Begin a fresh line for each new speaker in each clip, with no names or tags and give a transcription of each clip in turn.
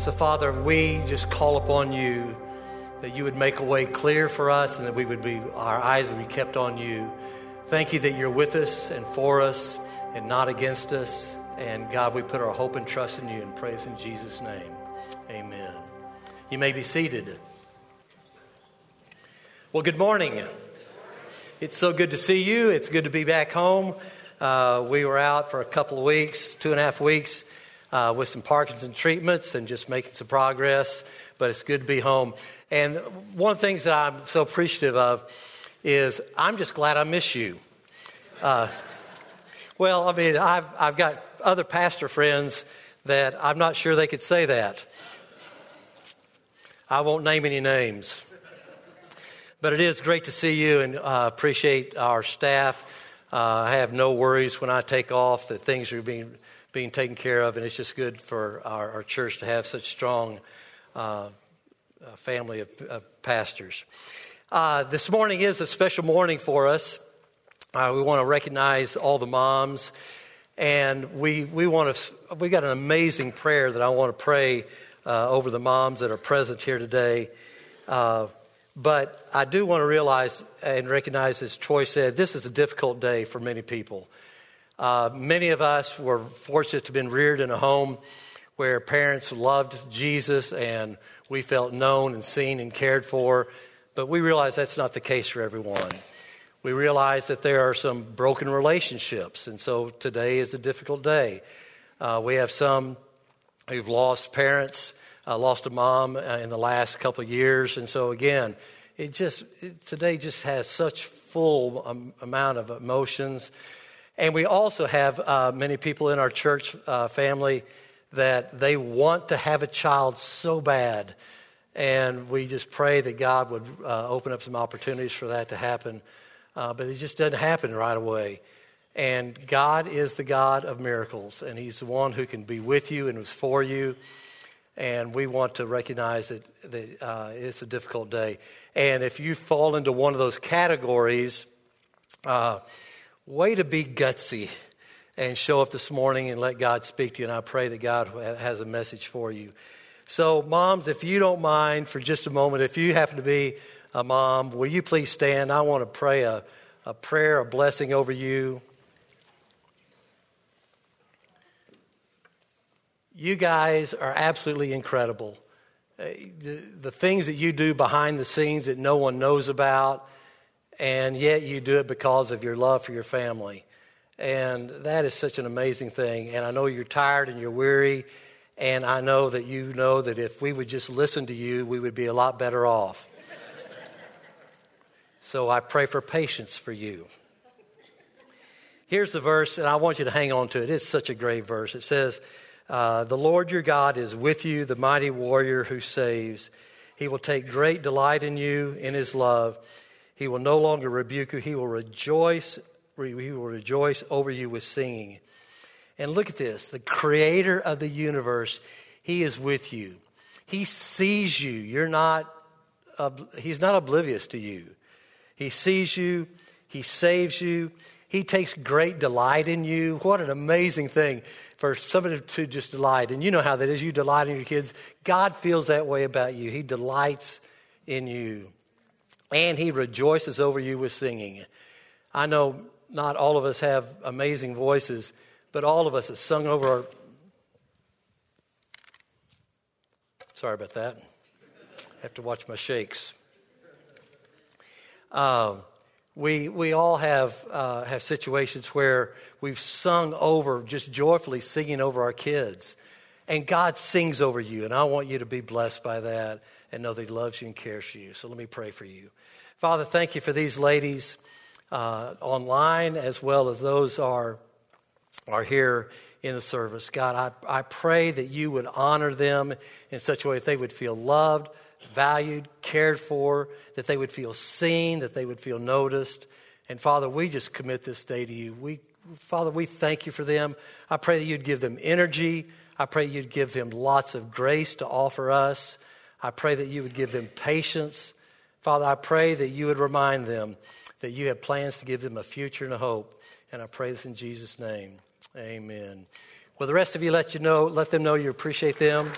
So, Father, we just call upon you that you would make a way clear for us and that we would be, our eyes would be kept on you. Thank you that you're with us and for us and not against us. And God, we put our hope and trust in you and praise in Jesus' name. Amen. You may be seated. Well, good morning. It's so good to see you. It's good to be back home. Uh, we were out for a couple of weeks, two and a half weeks, uh, with some Parkinson treatments and just making some progress. But it's good to be home. And one of the things that I'm so appreciative of is I'm just glad I miss you. Uh, well, I mean, I've, I've got other pastor friends that I'm not sure they could say that. I won't name any names. But it is great to see you and uh, appreciate our staff. Uh, I have no worries when I take off that things are being, being taken care of, and it's just good for our, our church to have such strong uh, family of, of pastors. Uh, this morning is a special morning for us. Uh, we want to recognize all the moms, and we we want to. We got an amazing prayer that I want to pray uh, over the moms that are present here today. Uh, but I do want to realize and recognize, as Troy said, this is a difficult day for many people. Uh, many of us were fortunate to have been reared in a home where parents loved Jesus and we felt known and seen and cared for, but we realize that's not the case for everyone. We realize that there are some broken relationships, and so today is a difficult day. Uh, we have some who've lost parents, uh, lost a mom uh, in the last couple of years, and so again, it just it, today just has such full um, amount of emotions, and we also have uh, many people in our church uh, family that they want to have a child so bad. And we just pray that God would uh, open up some opportunities for that to happen. Uh, but it just doesn't happen right away. And God is the God of miracles, and He's the one who can be with you and is for you. And we want to recognize that, that uh, it's a difficult day. And if you fall into one of those categories, uh, way to be gutsy and show up this morning and let God speak to you. And I pray that God has a message for you. So, moms, if you don't mind for just a moment, if you happen to be a mom, will you please stand? I want to pray a, a prayer, a blessing over you. You guys are absolutely incredible. Eh, the, the things that you do behind the scenes that no one knows about, and yet you do it because of your love for your family. And that is such an amazing thing. And I know you're tired and you're weary. And I know that you know that if we would just listen to you, we would be a lot better off. so I pray for patience for you. Here's the verse, and I want you to hang on to it. It's such a great verse. It says, uh, The Lord your God is with you, the mighty warrior who saves. He will take great delight in you, in his love. He will no longer rebuke you. He will rejoice we will rejoice over you with singing. And look at this the creator of the universe, he is with you. He sees you. You're not, he's not oblivious to you. He sees you, he saves you, he takes great delight in you. What an amazing thing for somebody to just delight. And you know how that is. You delight in your kids. God feels that way about you. He delights in you. And he rejoices over you with singing. I know not all of us have amazing voices, but all of us have sung over our. Sorry about that. I have to watch my shakes. Um, we, we all have, uh, have situations where we've sung over, just joyfully singing over our kids. And God sings over you. And I want you to be blessed by that and know that He loves you and cares for you. So let me pray for you. Father, thank you for these ladies uh, online as well as those are, are here in the service. God, I, I pray that you would honor them in such a way that they would feel loved, valued, cared for, that they would feel seen, that they would feel noticed. And Father, we just commit this day to you. We, Father, we thank you for them. I pray that you'd give them energy. I pray you'd give them lots of grace to offer us. I pray that you would give them patience. Father, I pray that you would remind them that you have plans to give them a future and a hope. And I pray this in Jesus' name. Amen. Well, the rest of you let you know, let them know you appreciate them.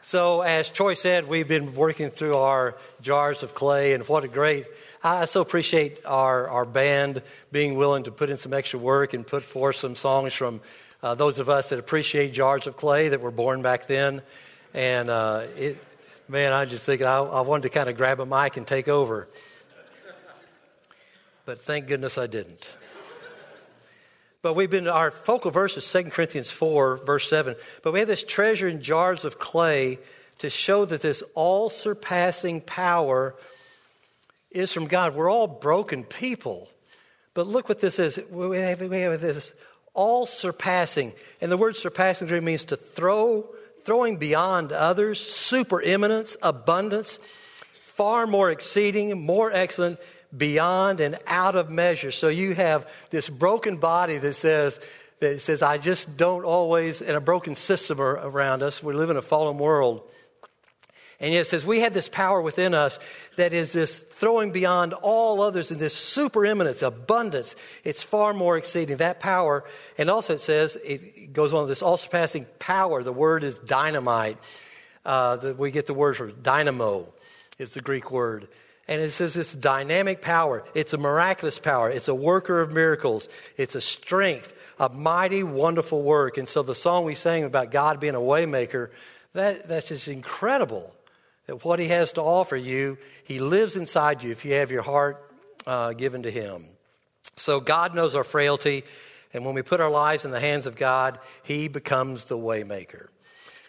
So, as Troy said, we've been working through our jars of clay, and what a great I so appreciate our, our band being willing to put in some extra work and put forth some songs from uh, those of us that appreciate jars of clay that were born back then. And uh, it, man, I just think I, I wanted to kind of grab a mic and take over. But thank goodness I didn't. But we've been, our focal verse is 2 Corinthians 4, verse 7. But we have this treasure in jars of clay to show that this all surpassing power is from God. We're all broken people. But look what this is. We have, we have this all surpassing. And the word surpassing means to throw, throwing beyond others, supereminence, abundance, far more exceeding, more excellent, beyond and out of measure. So you have this broken body that says, that says, I just don't always, and a broken system around us. We live in a fallen world. And yet it says, we have this power within us that is this throwing beyond all others in this supereminence, abundance. It's far more exceeding that power. And also it says, it goes on this all surpassing power. The word is dynamite. Uh, the, we get the word for dynamo, is the Greek word. And it says it's dynamic power. It's a miraculous power. It's a worker of miracles. It's a strength, a mighty, wonderful work. And so the song we sang about God being a waymaker, that, that's just incredible. That what He has to offer you, He lives inside you if you have your heart uh, given to Him. So God knows our frailty. And when we put our lives in the hands of God, He becomes the waymaker.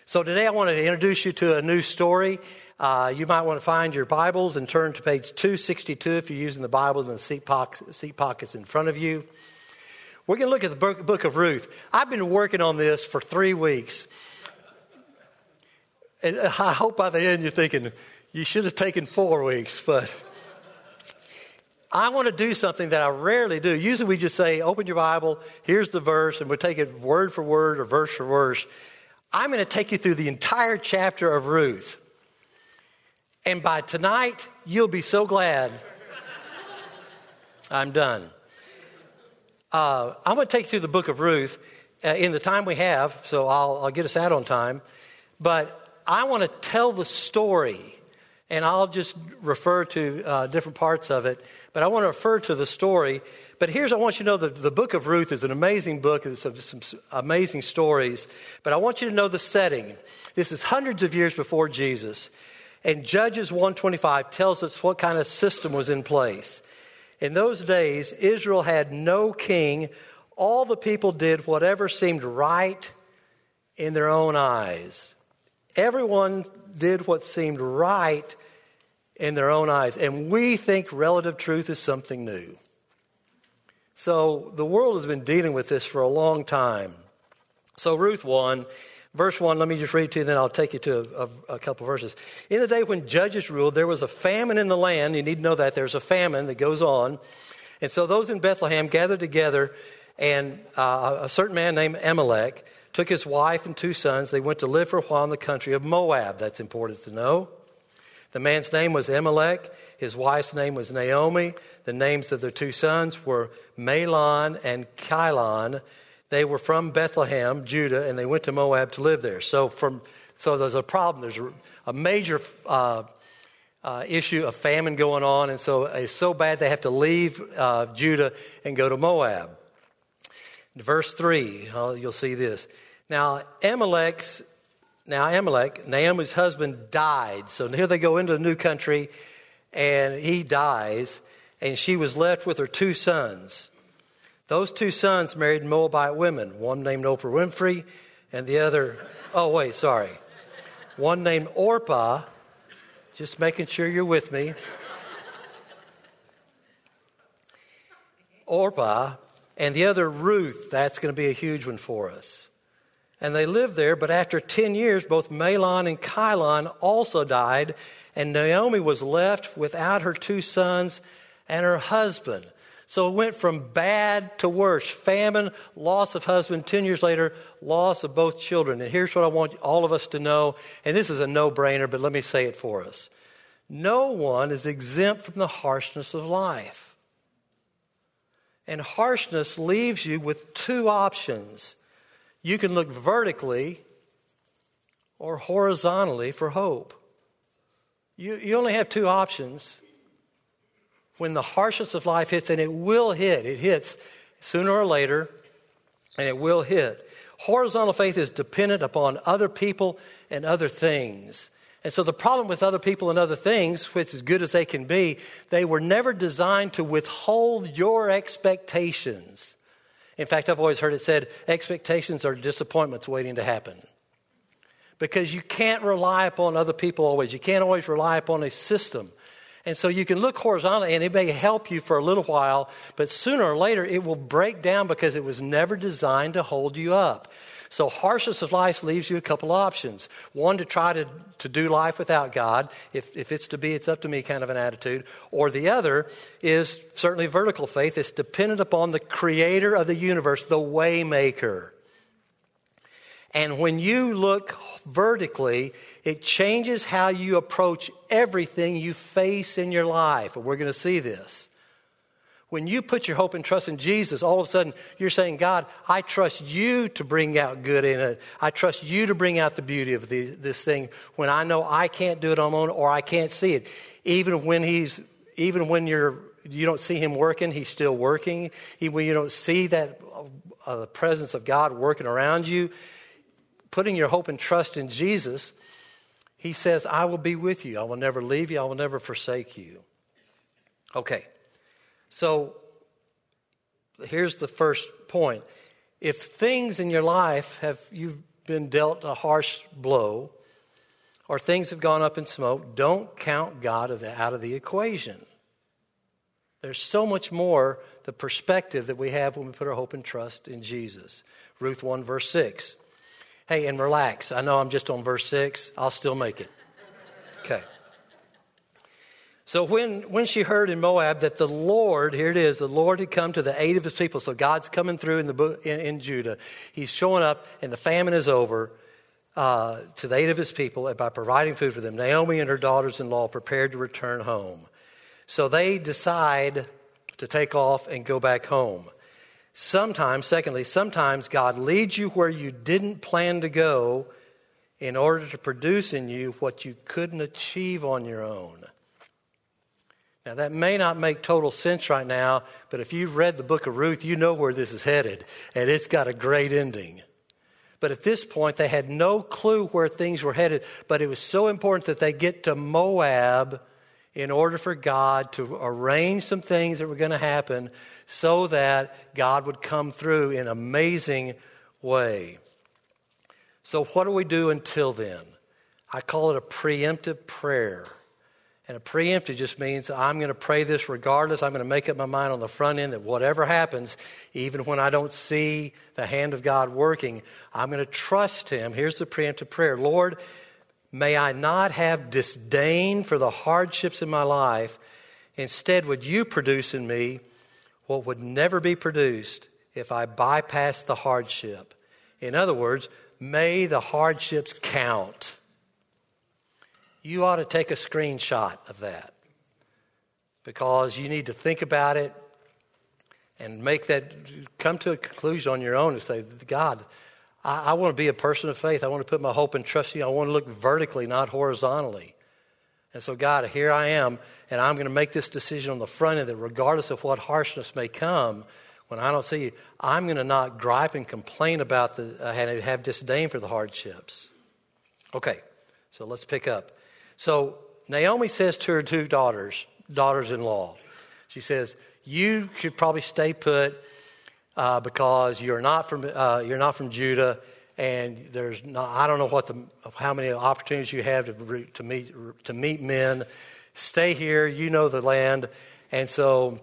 So today I want to introduce you to a new story. Uh, you might want to find your Bibles and turn to page 262 if you're using the Bibles in the seat, pockets, seat pockets in front of you. We're going to look at the book, book of Ruth. I've been working on this for three weeks. And I hope by the end you're thinking, you should have taken four weeks, but I want to do something that I rarely do. Usually we just say, open your Bible, here's the verse, and we take it word for word or verse for verse. I'm going to take you through the entire chapter of Ruth. And by tonight, you'll be so glad I'm done. Uh, I'm going to take you through the book of Ruth uh, in the time we have, so I'll, I'll get us out on time. But I want to tell the story, and I'll just refer to uh, different parts of it. But I want to refer to the story. But here's, I want you to know that the book of Ruth is an amazing book. It's some, some amazing stories. But I want you to know the setting. This is hundreds of years before Jesus. And Judges 125 tells us what kind of system was in place. In those days, Israel had no king. All the people did whatever seemed right in their own eyes. Everyone did what seemed right in their own eyes. And we think relative truth is something new. So the world has been dealing with this for a long time. So Ruth 1 Verse 1, let me just read to you, then I'll take you to a, a, couple verses. In the day when judges ruled, there was a famine in the land. You need to know that there's a famine that goes on. And so those in Bethlehem gathered together, and uh, a certain man named Elimelech took his wife and two sons. They went to live for a while in the country of Moab. That's important to know. The man's name was Elimelech. His wife's name was Naomi. The names of their two sons were Mahlon and Chilion. They were from Bethlehem, Judah, and they went to Moab to live there. So, from, so there's a problem. There's a, a major uh, uh, issue of famine going on, and so it's so bad they have to leave uh, Judah and go to Moab. Verse 3, uh, you'll see this. Now, Elimelech's, now Elimelech, Naomi's husband, died. So here they go into a new country, and he dies, and she was left with her two sons. Those two sons married Moabite women, one named Oprah Winfrey and the other, oh, wait, sorry. One named Orpah, just making sure you're with me. Orpah, and the other Ruth, that's going to be a huge one for us. And they lived there, but after 10 years, both Mahlon and Chilion also died, and Naomi was left without her two sons and her husband. So it went from bad to worse famine, loss of husband, 10 years later, loss of both children. And here's what I want all of us to know, and this is a no brainer, but let me say it for us. No one is exempt from the harshness of life. And harshness leaves you with two options. You can look vertically or horizontally for hope. You, you only have two options. When the harshness of life hits, and it will hit, it hits sooner or later, and it will hit. Horizontal faith is dependent upon other people and other things. And so the problem with other people and other things, which as good as they can be, they were never designed to withhold your expectations. In fact, I've always heard it said expectations are disappointments waiting to happen. Because you can't rely upon other people always. You can't always rely upon a system. And so you can look horizontally and it may help you for a little while, but sooner or later it will break down because it was never designed to hold you up. So, harshness of life leaves you a couple options. One, to try to, to do life without God. If, if it's to be, it's up to me kind of an attitude. Or the other is certainly vertical faith. It's dependent upon the creator of the universe, the waymaker. And when you look vertically, it changes how you approach everything you face in your life. And we're going to see this. When you put your hope and trust in Jesus, all of a sudden you're saying, God, I trust you to bring out good in it. I trust you to bring out the beauty of the, this thing when I know I can't do it on my own or I can't see it. Even when he's, even when you're, you don't see him working, he's still working. Even when you don't see that uh, the presence of God working around you, putting your hope and trust in Jesus, he says, I will be with you. I will never leave you. I will never forsake you. Okay. So here's the first point. If things in your life have you've been dealt a harsh blow or things have gone up in smoke, don't count God out of the equation. There's so much more the perspective that we have when we put our hope and trust in Jesus. Ruth 1, verse 6. Hey, and relax. I know I'm just on verse 6. I'll still make it. Okay. So when, when she heard in Moab that the Lord, here it is, the Lord had come to the aid of his people. So God's coming through in, the, in, in Judah. He's showing up and the famine is over uh, to the aid of his people and by providing food for them. Naomi and her daughters in law prepared to return home. So they decide to take off and go back home. Sometimes, secondly, sometimes God leads you where you didn't plan to go in order to produce in you what you couldn't achieve on your own. Now, that may not make total sense right now, but if you've read the book of Ruth, you know where this is headed, and it's got a great ending. But at this point, they had no clue where things were headed, but it was so important that they get to Moab in order for God to arrange some things that were going to happen so that God would come through in an amazing way. So, what do we do until then? I call it a preemptive prayer. And a preemptive just means I'm going to pray this regardless. I'm going to make up my mind on the front end that whatever happens, even when I don't see the hand of God working, I'm going to trust Him. Here's the preemptive prayer Lord, may I not have disdain for the hardships in my life. Instead, would you produce in me what would never be produced if I bypass the hardship? In other words, may the hardships count you ought to take a screenshot of that because you need to think about it and make that come to a conclusion on your own and say, God, I, I want to be a person of faith. I want to put my hope and trust in you. I want to look vertically, not horizontally. And so, God, here I am, and I'm going to make this decision on the front end that regardless of what harshness may come, when I don't see you, I'm going to not gripe and complain about the, uh, have disdain for the hardships. Okay, so let's pick up. So Naomi says to her two daughters, daughters in law, she says, You should probably stay put uh, because you're not, from, uh, you're not from Judah. And there's not, I don't know what the, how many opportunities you have to, to, meet, to meet men. Stay here, you know the land. And so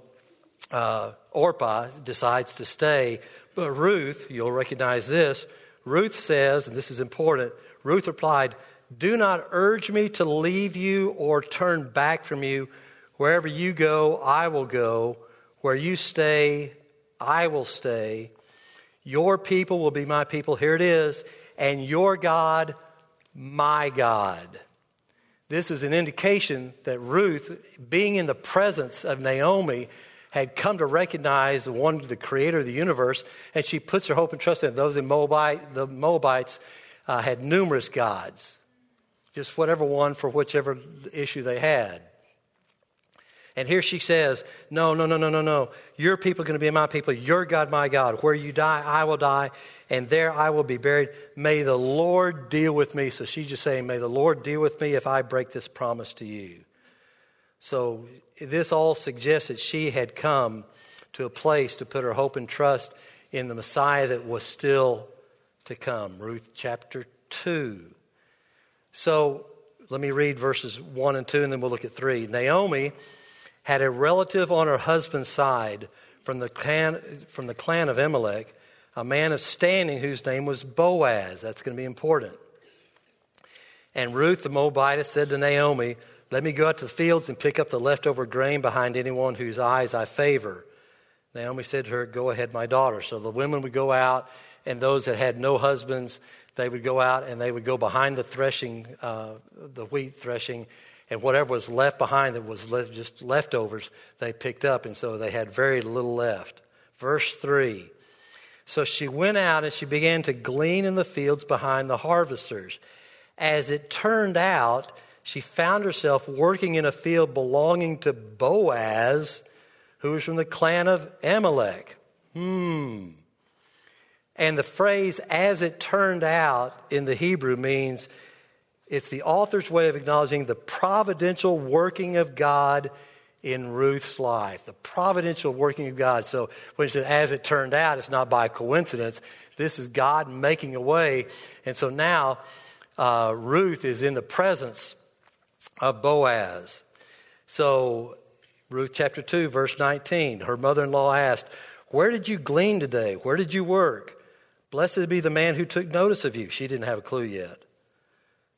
uh, Orpah decides to stay. But Ruth, you'll recognize this, Ruth says, and this is important, Ruth replied, do not urge me to leave you or turn back from you. Wherever you go, I will go. Where you stay, I will stay. Your people will be my people. Here it is. And your God, my God. This is an indication that Ruth, being in the presence of Naomi, had come to recognize the one, the creator of the universe, and she puts her hope and trust in those in Moabite, the Moabites uh, had numerous gods, just whatever one for whichever issue they had. And here she says, No, no, no, no, no, no. Your people are going to be my people. Your God, my God. Where you die, I will die, and there I will be buried. May the Lord deal with me. So she's just saying, May the Lord deal with me if I break this promise to you. So this all suggests that she had come to a place to put her hope and trust in the Messiah that was still to come. Ruth chapter 2. So let me read verses 1 and 2, and then we'll look at 3. Naomi had a relative on her husband's side from the clan, from the clan of Elimelech, a man of standing whose name was Boaz. That's going to be important. And Ruth the Moabitess said to Naomi, Let me go out to the fields and pick up the leftover grain behind anyone whose eyes I favor. Naomi said to her, Go ahead, my daughter. So the women would go out, and those that had no husbands, they would go out and they would go behind the threshing, uh, the wheat threshing, and whatever was left behind that was just leftovers, they picked up, and so they had very little left. Verse 3 So she went out and she began to glean in the fields behind the harvesters. As it turned out, she found herself working in a field belonging to Boaz, who was from the clan of Elimelech. Hmm. And the phrase, as it turned out, in the Hebrew means it's the author's way of acknowledging the providential working of God in Ruth's life, the providential working of God. So when he said, as it turned out, it's not by coincidence. This is God making a way. And so now uh, Ruth is in the presence of Boaz. So, Ruth chapter 2, verse 19, her mother in law asked, Where did you glean today? Where did you work? Blessed be the man who took notice of you. She didn't have a clue yet.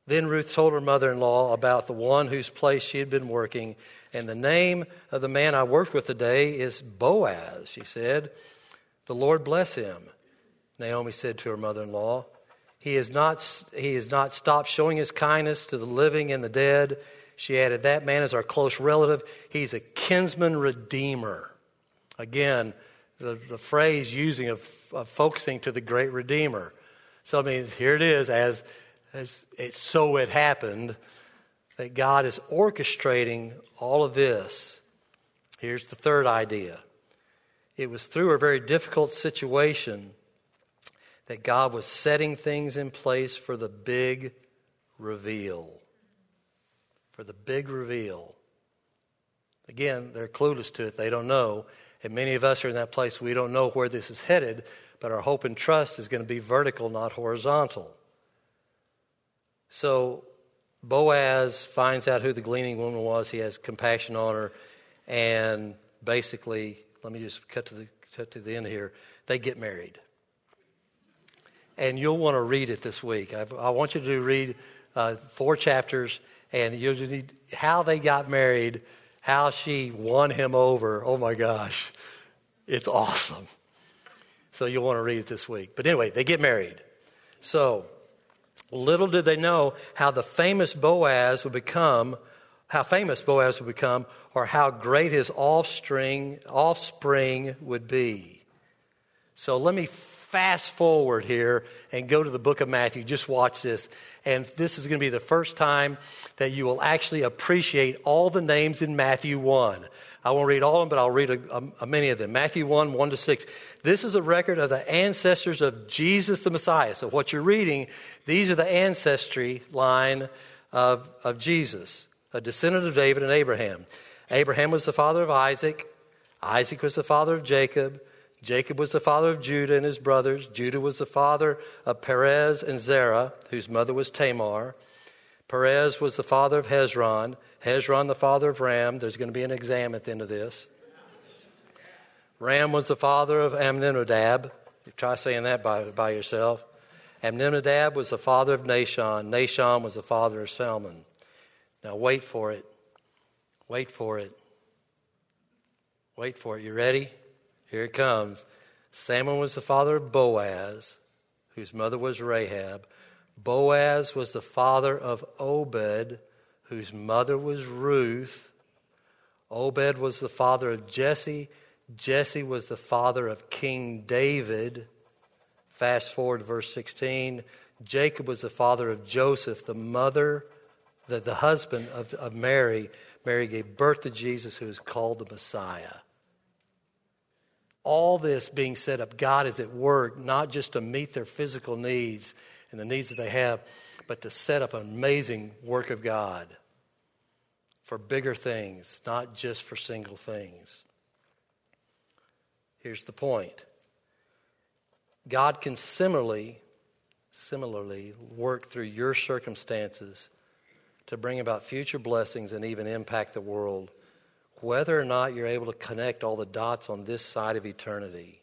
Then Ruth told her mother in law about the one whose place she had been working. And the name of the man I worked with today is Boaz, she said. The Lord bless him. Naomi said to her mother in law. He has, not, he has not stopped showing his kindness to the living and the dead. She added, That man is our close relative. He's a kinsman redeemer. Again, the, the phrase using of, of focusing to the great redeemer. So, I mean, here it is as as it, so it happened that God is orchestrating all of this. Here's the third idea it was through a very difficult situation that God was setting things in place for the big reveal. For the big reveal. Again, they're clueless to it, they don't know. And many of us are in that place, we don't know where this is headed, but our hope and trust is going to be vertical, not horizontal. So Boaz finds out who the gleaning woman was. He has compassion on her. And basically, let me just cut to the, cut to the end here. They get married. And you'll want to read it this week. I, I want you to read uh, four chapters, and you'll need how they got married, how she won him over. Oh my gosh, it's awesome. So you'll want to read it this week. But anyway, they get married. So Little did they know how the famous Boaz would become, how famous Boaz would become, or how great his offspring, offspring would be. So let me fast forward here and go to the book of Matthew. Just watch this. And this is going to be the first time that you will actually appreciate all the names in Matthew 1. I won't read all of them, but I'll read a, a, a many of them. Matthew 1, 1 to 6. This is a record of the ancestors of Jesus the Messiah. So, what you're reading, these are the ancestry line of, of Jesus, a descendant of David and Abraham. Abraham was the father of Isaac. Isaac was the father of Jacob. Jacob was the father of Judah and his brothers. Judah was the father of Perez and Zerah, whose mother was Tamar. Perez was the father of Hezron. Hezron, the father of Ram. There's going to be an exam at the end of this. Ram was the father of Amminadab. Try saying that by, by yourself. Amminadab was the father of Nahshon. Nahshon was the father of Salmon. Now wait for it. Wait for it. Wait for it. You ready? Here it comes. Salmon was the father of Boaz, whose mother was Rahab. Boaz was the father of Obed, whose mother was Ruth. Obed was the father of Jesse. Jesse was the father of King David. Fast forward to verse 16. Jacob was the father of Joseph, the mother, the, the husband of, of Mary. Mary gave birth to Jesus, who is called the Messiah. All this being set up, God is at work not just to meet their physical needs and the needs that they have, but to set up an amazing work of God for bigger things, not just for single things. Here's the point God can similarly, similarly work through your circumstances to bring about future blessings and even impact the world, whether or not you're able to connect all the dots on this side of eternity.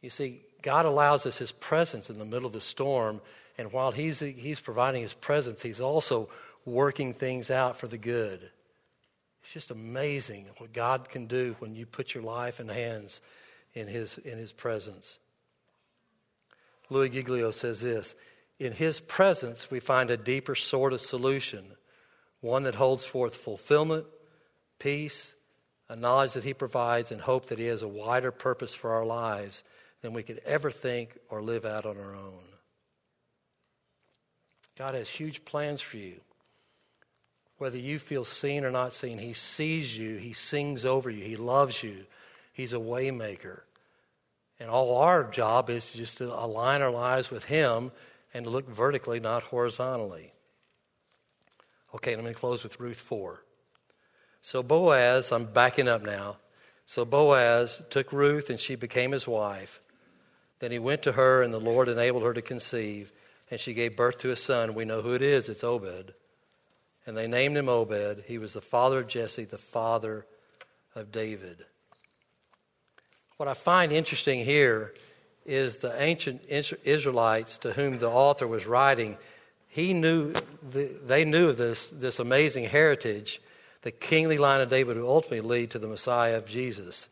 You see, God allows us His presence in the middle of the storm, and while He's, he's providing His presence, He's also working things out for the good. It's just amazing what God can do when you put your life in hands in His, in his presence. Louis Giglio says this In His presence, we find a deeper sort of solution, one that holds forth fulfillment, peace, a knowledge that He provides, and hope that He has a wider purpose for our lives than we could ever think or live out on our own. God has huge plans for you. Whether you feel seen or not seen, He sees you, He sings over you, He loves you, He's a waymaker. And all our job is just to align our lives with Him and to look vertically, not horizontally. Okay, let me close with Ruth 4. So Boaz, I'm backing up now. So Boaz took Ruth and she became his wife. Then he went to her, and the Lord enabled her to conceive, and she gave birth to a son. We know who it is it's Obed. And they named him Obed. He was the father of Jesse, the father of David. What I find interesting here is the ancient Israelites to whom the author was writing, he knew the, they knew this, this amazing heritage, the kingly line of David would ultimately lead to the Messiah of Jesus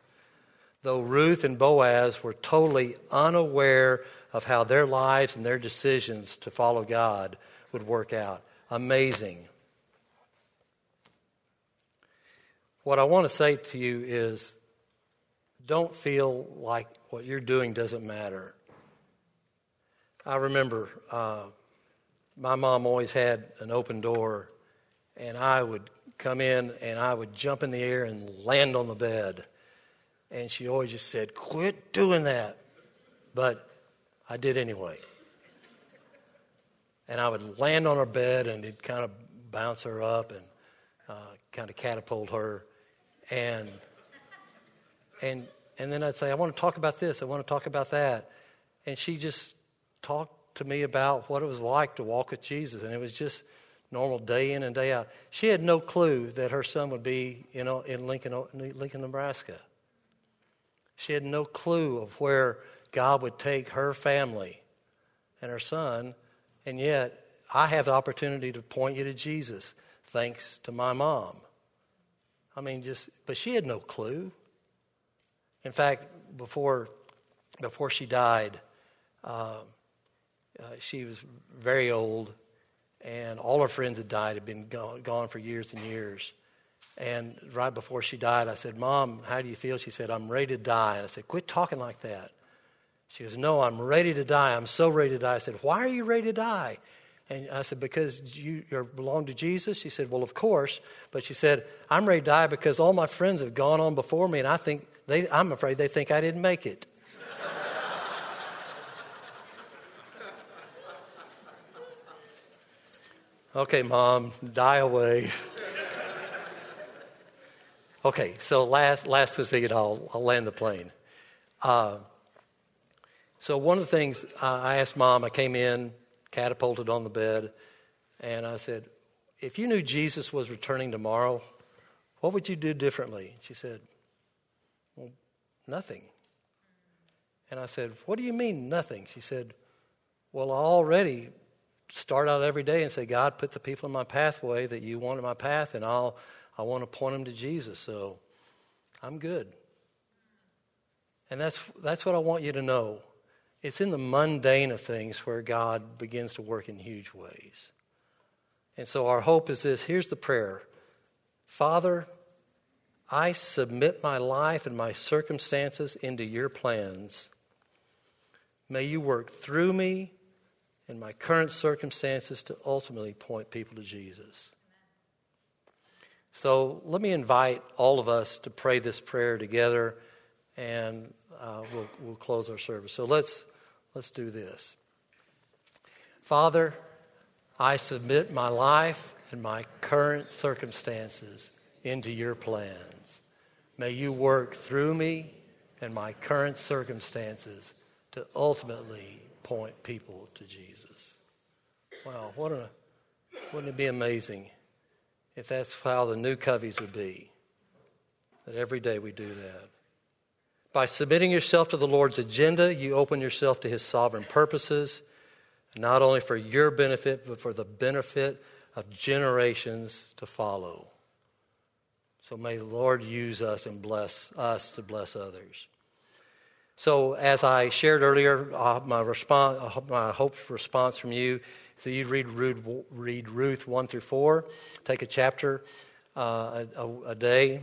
though Ruth and Boaz were totally unaware of how their lives and their decisions to follow God would work out. Amazing. What I want to say to you is don't feel like what you're doing doesn't matter. I remember uh, my mom always had an open door, and I would come in and I would jump in the air and land on the bed and she always just said, Quit doing that. But I did anyway. And I would land on her bed and it'd kind of bounce her up and uh, kind of catapult her. And, and, and then I'd say, I want to talk about this, I want to talk about that. And she just talked to me about what it was like to walk with Jesus. And it was just normal day in and day out. She had no clue that her son would be, you know, in Lincoln, Lincoln, Nebraska. She had no clue of where God would take her family and her son, and yet I have the opportunity to point you to Jesus thanks to my mom. I mean, just, but she had no clue. In fact, before, before she died, uh, uh, she was very old, and all her friends had died, had been gone, gone for years and years. And right before she died, I said, Mom, how do you feel? She said, I'm ready to die. And I said, Quit talking like that. She goes, No, I'm ready to die. I'm so ready to die. I said, Why are you ready to die? And I said, Because you belong to Jesus? She said, Well, of course. But she said, I'm ready to die because all my friends have gone on before me, and I think they, I'm afraid they think I didn't make it. Okay, Mom, die away. Okay, so last last thing, and I'll, I'll land the plane. Uh, so one of the things uh, I asked mom, I came in, catapulted on the bed, and I said, "If you knew Jesus was returning tomorrow, what would you do differently?" She said, "Well, nothing." And I said, "What do you mean nothing?" She said, "Well, I already start out every day and say, God, put the people in my pathway that you want in my path, and I'll." I want to point them to Jesus, so I'm good. And that's, that's what I want you to know. It's in the mundane of things where God begins to work in huge ways. And so our hope is this here's the prayer Father, I submit my life and my circumstances into your plans. May you work through me in my current circumstances to ultimately point people to Jesus. So let me invite all of us to pray this prayer together, and uh, we'll, we'll close our service. So let's, let's do this. Father, I submit my life and my current circumstances into your plans. May you work through me and my current circumstances to ultimately point people to Jesus. Wow, what a, wouldn't it be amazing if that's how the new Coveys would be? That every day we do that. By submitting yourself to the Lord's agenda, you open yourself to his sovereign purposes, not only for your benefit, but for the benefit of generations to follow. So may the Lord use us and bless us to bless others. So, as I shared earlier, uh, my, response, uh, my hope response from you is that you read, read, read Ruth 1 through 4, take a chapter uh, a, a, day,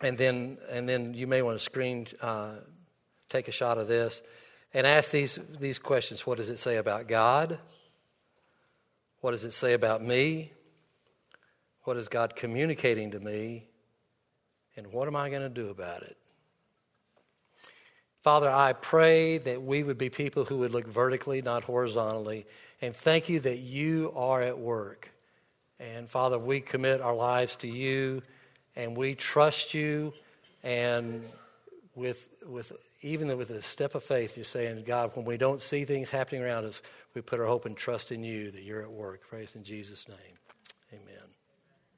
and then, and then you may want to screen, uh, take a shot of this, and ask these, these questions What does it say about God? What does it say about me? What is God communicating to me? And what am I going to do about it? Father, I pray that we would be people who would look vertically, not horizontally. And thank you that you are at work. And Father, we commit our lives to you and we trust you. And with, with even with a step of faith, you're saying, God, when we don't see things happening around us, we put our hope and trust in you that you're at work. Praise in Jesus' name.